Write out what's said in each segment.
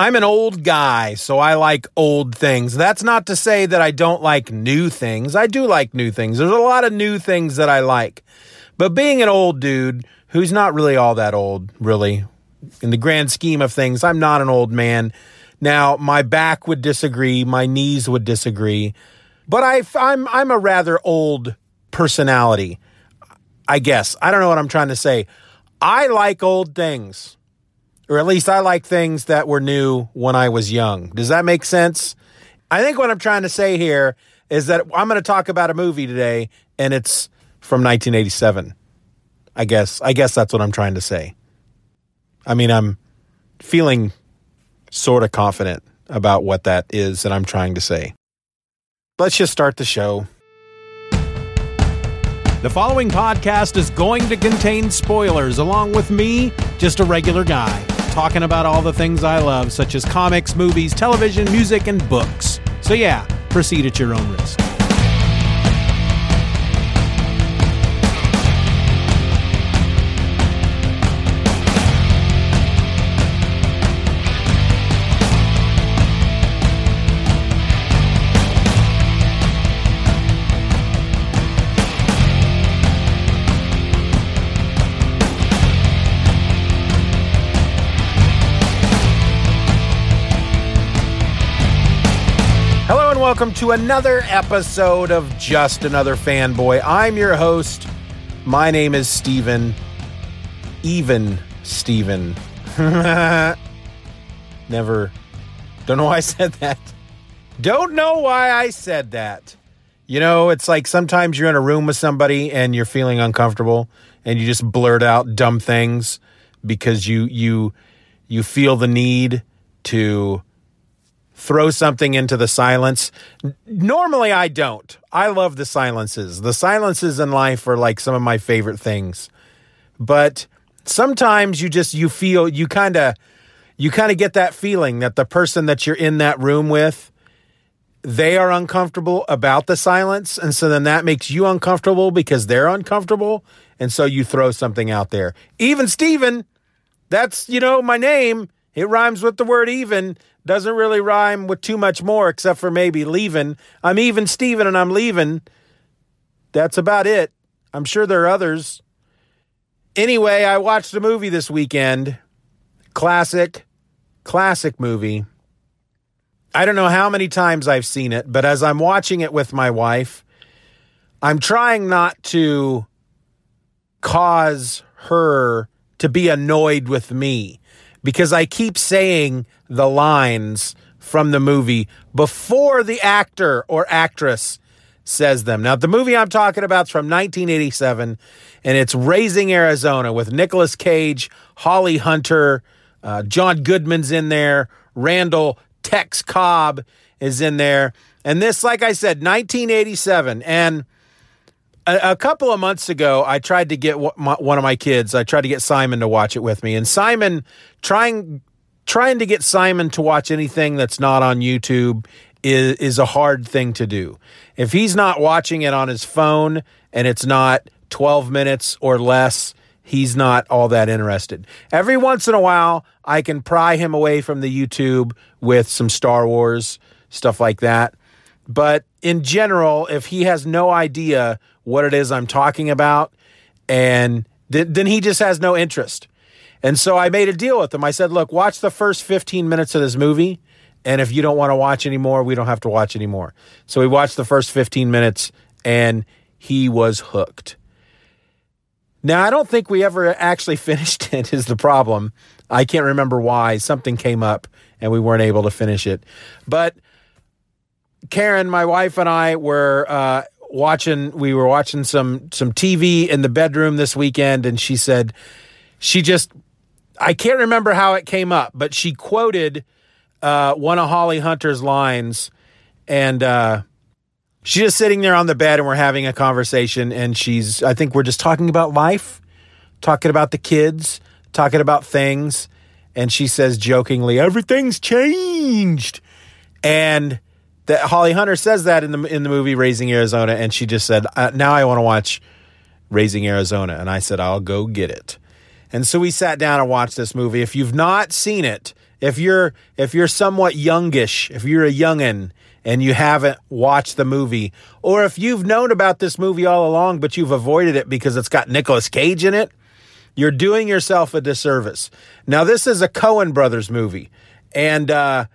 I'm an old guy, so I like old things. That's not to say that I don't like new things. I do like new things. There's a lot of new things that I like. But being an old dude who's not really all that old, really, in the grand scheme of things, I'm not an old man. Now, my back would disagree, my knees would disagree, but I, I'm, I'm a rather old personality, I guess. I don't know what I'm trying to say. I like old things or at least I like things that were new when I was young. Does that make sense? I think what I'm trying to say here is that I'm going to talk about a movie today and it's from 1987. I guess I guess that's what I'm trying to say. I mean, I'm feeling sort of confident about what that is that I'm trying to say. Let's just start the show. The following podcast is going to contain spoilers along with me, just a regular guy talking about all the things I love, such as comics, movies, television, music, and books. So, yeah, proceed at your own risk. Welcome to another episode of Just Another Fanboy. I'm your host. My name is Stephen. Even Steven. Never. Don't know why I said that. Don't know why I said that. You know, it's like sometimes you're in a room with somebody and you're feeling uncomfortable and you just blurt out dumb things because you you you feel the need to throw something into the silence. Normally, I don't. I love the silences. The silences in life are like some of my favorite things. But sometimes you just you feel you kind of you kind of get that feeling that the person that you're in that room with they are uncomfortable about the silence and so then that makes you uncomfortable because they're uncomfortable and so you throw something out there. Even Steven, that's you know my name. It rhymes with the word even doesn't really rhyme with too much more except for maybe leaving. I'm even Steven and I'm leaving. That's about it. I'm sure there are others. Anyway, I watched a movie this weekend. Classic, classic movie. I don't know how many times I've seen it, but as I'm watching it with my wife, I'm trying not to cause her to be annoyed with me because I keep saying the lines from the movie before the actor or actress says them. Now, the movie I'm talking about is from 1987, and it's Raising Arizona with Nicolas Cage, Holly Hunter, uh, John Goodman's in there, Randall Tex Cobb is in there. And this, like I said, 1987. And a, couple of months ago, I tried to get one of my kids, I tried to get Simon to watch it with me. And Simon, trying trying to get Simon to watch anything that's not on YouTube is is a hard thing to do. If he's not watching it on his phone and it's not 12 minutes or less, he's not all that interested. Every once in a while, I can pry him away from the YouTube with some Star Wars stuff like that. But in general, if he has no idea what it is I'm talking about and then he just has no interest. And so I made a deal with him. I said, look, watch the first 15 minutes of this movie And if you don't want to watch anymore, we don't have to watch anymore. So we watched the first 15 minutes and he was hooked. Now, I don't think we ever actually finished it, is the problem. I can't remember why. Something came up and we weren't able to finish it. But Karen, my wife, and I were uh, watching. We were watching some some TV in the bedroom this weekend, and she said she just. I can't remember how it came up, but she quoted uh, one of Holly Hunter's lines, and uh, she's just sitting there on the bed, and we're having a conversation, and she's. I think we're just talking about life, talking about the kids, talking about things, and she says jokingly, "Everything's changed," and that Holly Hunter says that in the in the movie Raising Arizona, and she just said, uh, "Now I want to watch Raising Arizona," and I said, "I'll go get it." And so we sat down and watched this movie. If you've not seen it, if you're if you're somewhat youngish, if you're a youngin and you haven't watched the movie, or if you've known about this movie all along but you've avoided it because it's got Nicolas Cage in it, you're doing yourself a disservice. Now this is a Coen Brothers movie, and uh,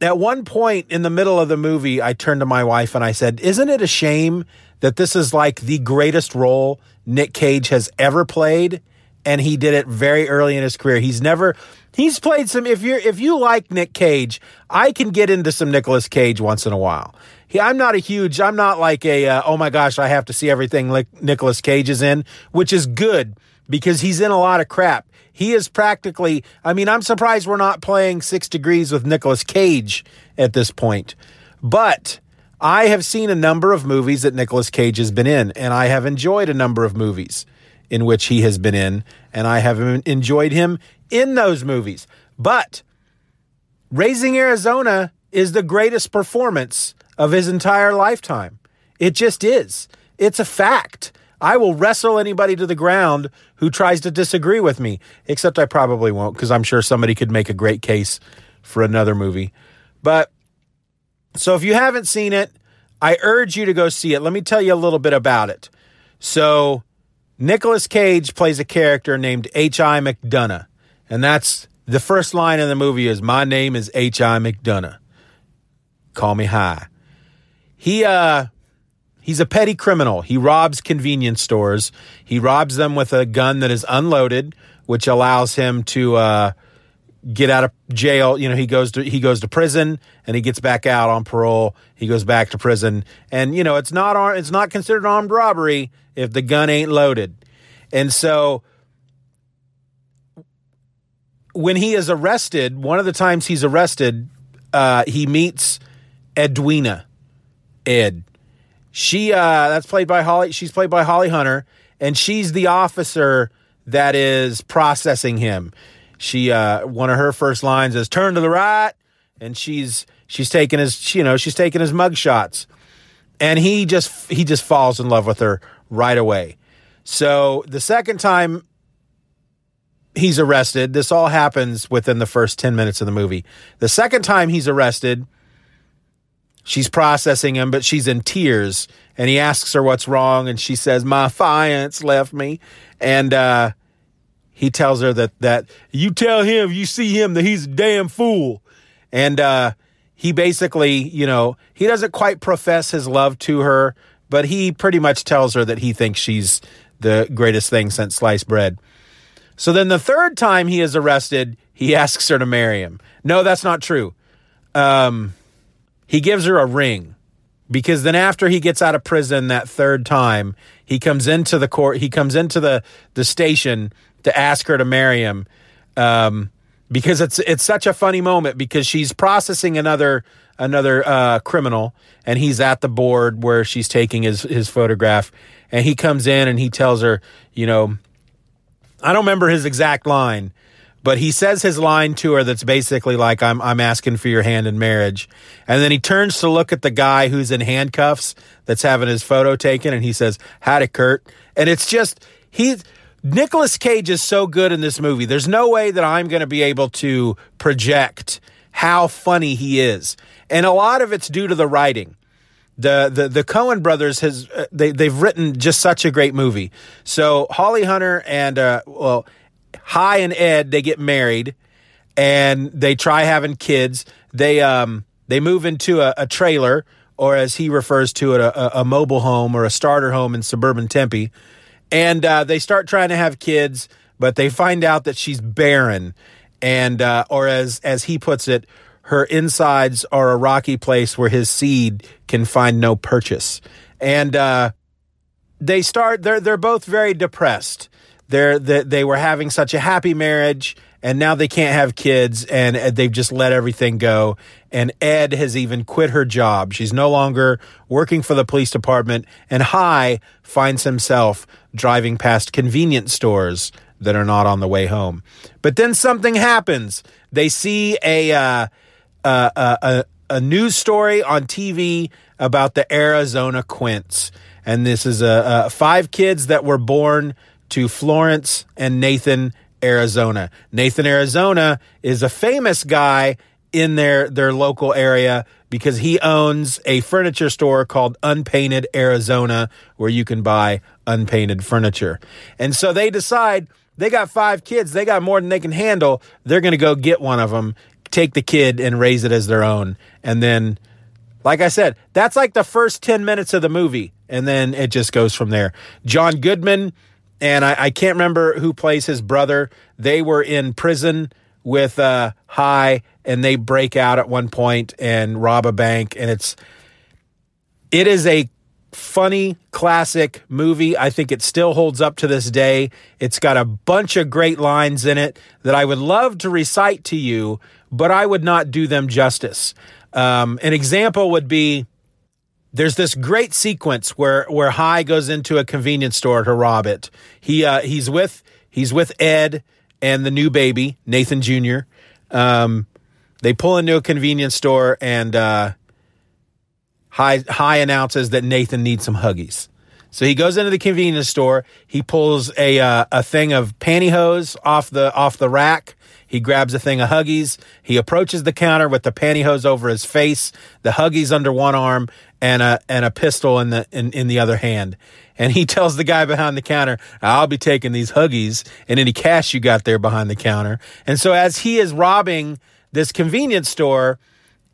at one point in the middle of the movie, I turned to my wife and I said, Isn't it a shame that this is like the greatest role Nick Cage has ever played? And he did it very early in his career. He's never, he's played some, if you're, if you like Nick Cage, I can get into some Nicolas Cage once in a while. He, I'm not a huge, I'm not like a, uh, oh my gosh, I have to see everything like Nicolas Cage is in, which is good because he's in a lot of crap. He is practically, I mean, I'm surprised we're not playing Six Degrees with Nicolas Cage at this point. But I have seen a number of movies that Nicolas Cage has been in, and I have enjoyed a number of movies in which he has been in, and I have enjoyed him in those movies. But Raising Arizona is the greatest performance of his entire lifetime. It just is. It's a fact. I will wrestle anybody to the ground who tries to disagree with me, except I probably won't because I'm sure somebody could make a great case for another movie. But so if you haven't seen it, I urge you to go see it. Let me tell you a little bit about it. So Nicolas Cage plays a character named H.I. McDunnough, and that's the first line in the movie is my name is H.I. McDunnough. Call me high. He uh He's a petty criminal. He robs convenience stores. He robs them with a gun that is unloaded, which allows him to uh, get out of jail. You know, he goes to he goes to prison and he gets back out on parole. He goes back to prison, and you know it's not it's not considered armed robbery if the gun ain't loaded. And so when he is arrested, one of the times he's arrested, uh, he meets Edwina, Ed she uh, that's played by Holly. She's played by Holly Hunter, and she's the officer that is processing him. She uh, one of her first lines is "Turn to the right," and she's she's taking his you know she's taking his mug shots, and he just he just falls in love with her right away. So the second time he's arrested, this all happens within the first ten minutes of the movie. The second time he's arrested she's processing him, but she's in tears. And he asks her what's wrong, and she says, "My fiance left me." And uh, he tells her that that you tell him, you see him, that he's a damn fool. And uh, he basically, you know, he doesn't quite profess his love to her, but he pretty much tells her that he thinks she's the greatest thing since sliced bread. So then the third time he is arrested, he asks her to marry him. No, that's not true. Um, he gives her a ring because then after he gets out of prison that third time, he comes into the court, he comes into the the station to ask her to marry him. Um, because it's it's such a funny moment because she's processing another another uh, criminal and he's at the board where she's taking his his photograph and he comes in and he tells her, you know, I don't remember his exact line, but he says his line to her that's basically like I'm I'm asking for your hand in marriage. And then he turns to look at the guy who's in handcuffs that's having his photo taken and he says, "Howdy, Kurt." And it's just he Nicolas Cage is so good in this movie. There's no way that I'm going to be able to project how funny he is. And a lot of it's due to the writing the the the Coen brothers has uh, they they've written just such a great movie. So Holly Hunter and uh, well Hi and Ed, they get married. and they try having kids. They um they move into a, a trailer, or as he refers to it, a, a, mobile home or a starter home in suburban Tempe, and uh, they start trying to have kids, but they find out that she's barren, and uh, or as as he puts it, her insides are a rocky place where his seed can find no purchase, and uh, they start. They're they're both very depressed. They're they, they were having such a happy marriage and now they can't have kids and they've just let everything go. And ed has even quit her job. She's no longer working for the police department and Hi finds himself driving past convenience stores that are not on the way home. But then something happens. They see a uh, uh, uh, a, a news story on tv about the arizona quints and this is a five kids that were born to florence and nathan Arizona. Nathan Arizona is a famous guy in their their local area because he owns a furniture store called Unpainted Arizona where you can buy unpainted furniture. And so they decide they got five kids, they got more than they can handle. They're going to go get one of them, take the kid and raise it as their own. And then like I said, that's like the first 10 minutes of the movie and then it just goes from there. John Goodman and I, I, can't remember who plays his brother. They were in prison with uh, Hi, and they break out at one point and rob a bank, and it's it is a funny classic movie. I think it still holds up to this day. It's got a bunch of great lines in it that I would love to recite to you, but I would not do them justice. Um, an example would be there's this great sequence where where Hi goes into a convenience store to rob it. He uh, he's with he's with Ed and the new baby Nathan Jr. Um, they pull into a convenience store and uh, Hi Hi announces that Nathan needs some huggies. So he goes into the convenience store. He pulls a uh, a thing of pantyhose off the off the rack he grabs a thing of Huggies. He approaches the counter with the pantyhose over his face, the Huggies under one arm, and a and a pistol in the in, in the other hand. And he tells the guy behind the counter, "I'll be taking these Huggies and any cash you got there behind the counter." And so as he is robbing this convenience store,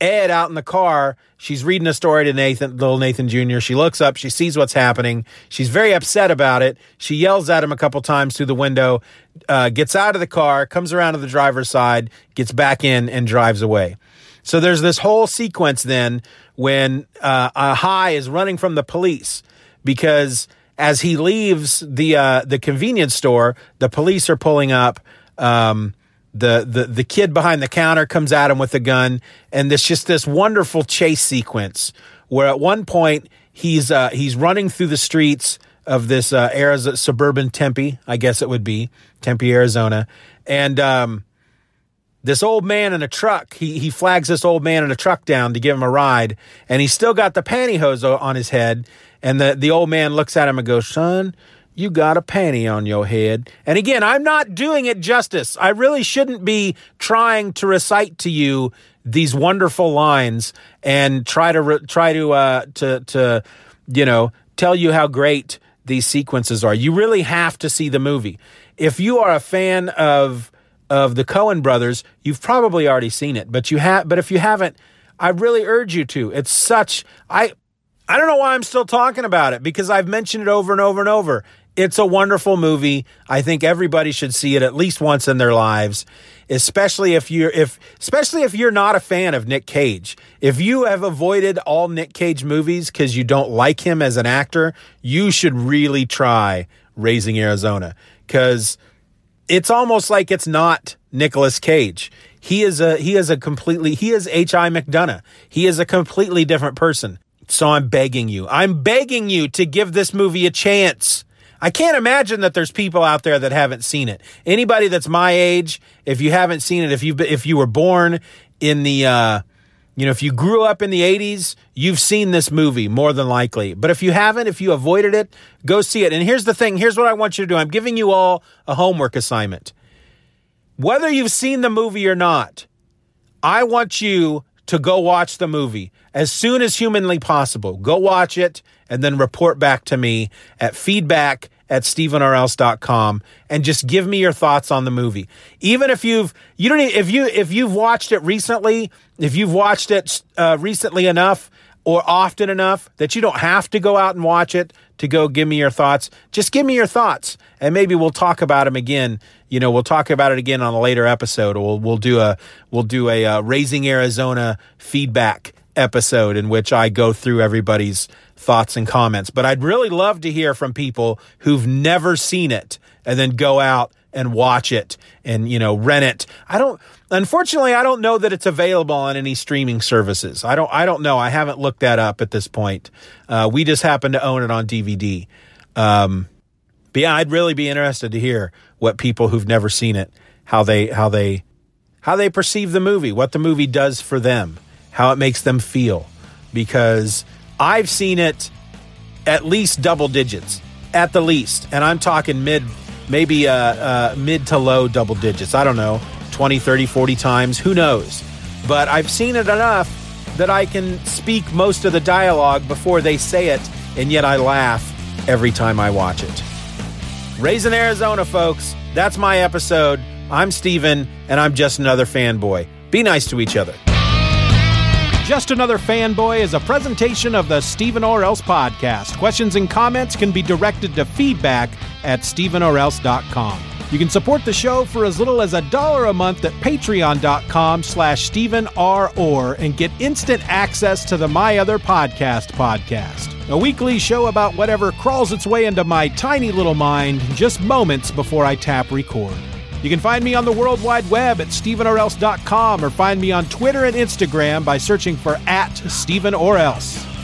Ed out in the car. She's reading a story to Nathan, little Nathan Jr. She looks up, she sees what's happening. She's very upset about it. She yells at him a couple times through the window, uh, gets out of the car, comes around to the driver's side, gets back in, and drives away. So there's this whole sequence then when uh, a Hi is running from the police because as he leaves the uh, the convenience store, the police are pulling up. Um, the the the kid behind the counter comes at him with a gun and there's just this wonderful chase sequence where at one point he's uh, he's running through the streets of this uh, Arizona, suburban Tempe, I guess it would be Tempe, Arizona, and um, this old man in a truck. He he flags this old man in a truck down to give him a ride, and he's still got the pantyhose on his head. And the the old man looks at him and goes, "Son, you got a panty on your head. And again, I'm not doing it justice. I really shouldn't be trying to recite to you these wonderful lines and try to re- try to uh, to to you know tell you how great these sequences are. You really have to see the movie. If you are a fan of of the Coen brothers, you've probably already seen it, but you have but if you haven't, I really urge you to. It's such I I don't know why I'm still talking about it because I've mentioned it over and over and over. It's a wonderful movie. I think everybody should see it at least once in their lives, especially if you're if especially if you're not a fan of Nick Cage. If you have avoided all Nick Cage movies cuz you don't like him as an actor, you should really try Raising Arizona cuz it's almost like it's not Nicolas Cage. He is a he is a completely he is H.I. McDunnough. He is a completely different person. So I'm begging you. I'm begging you to give this movie a chance. I can't imagine that there's people out there that haven't seen it. Anybody that's my age, if you haven't seen it, if you if you were born in the uh, you know, if you grew up in the 80s, you've seen this movie more than likely. But if you haven't, if you avoided it, go see it. And here's the thing, here's what I want you to do. I'm giving you all a homework assignment. Whether you've seen the movie or not, I want you to go watch the movie as soon as humanly possible. Go watch it and then report back to me at feedback at stephenorelse.com and just give me your thoughts on the movie. Even if you've you don't if you if you've watched it recently, if you've watched it uh, recently enough or often enough that you don't have to go out and watch it to go give me your thoughts. Just give me your thoughts and maybe we'll talk about them again. You know, we'll talk about it again on a later episode or we'll, we'll do a we'll do a uh, Raising Arizona feedback episode in which I go through everybody's thoughts and comments. But I'd really love to hear from people who've never seen it and then go out and watch it and you know rent it. I don't unfortunately I don't know that it's available on any streaming services. I don't I don't know. I haven't looked that up at this point. Uh, we just happen to own it on DVD. Um, but yeah, I'd really be interested to hear what people who've never seen it how they how they how they perceive the movie, what the movie does for them, how it makes them feel because I've seen it at least double digits at the least and I'm talking mid maybe uh, uh, mid to low double digits. I don't know, 20, 30, 40 times, who knows. But I've seen it enough that I can speak most of the dialogue before they say it, and yet I laugh every time I watch it. Raising Arizona, folks. That's my episode. I'm Stephen, and I'm just another fanboy. Be nice to each other. Just Another Fanboy is a presentation of the Stephen or Else podcast. Questions and comments can be directed to feedback at stephenorelse.com. You can support the show for as little as a dollar a month at patreon.com slash Stephen R. Orr and get instant access to the My Other Podcast podcast. A weekly show about whatever crawls its way into my tiny little mind just moments before I tap record. You can find me on the World Wide Web at StephenOrElse.com or find me on Twitter and Instagram by searching for at Stephen or Else.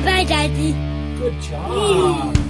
Bye bye, Daddy. Good job.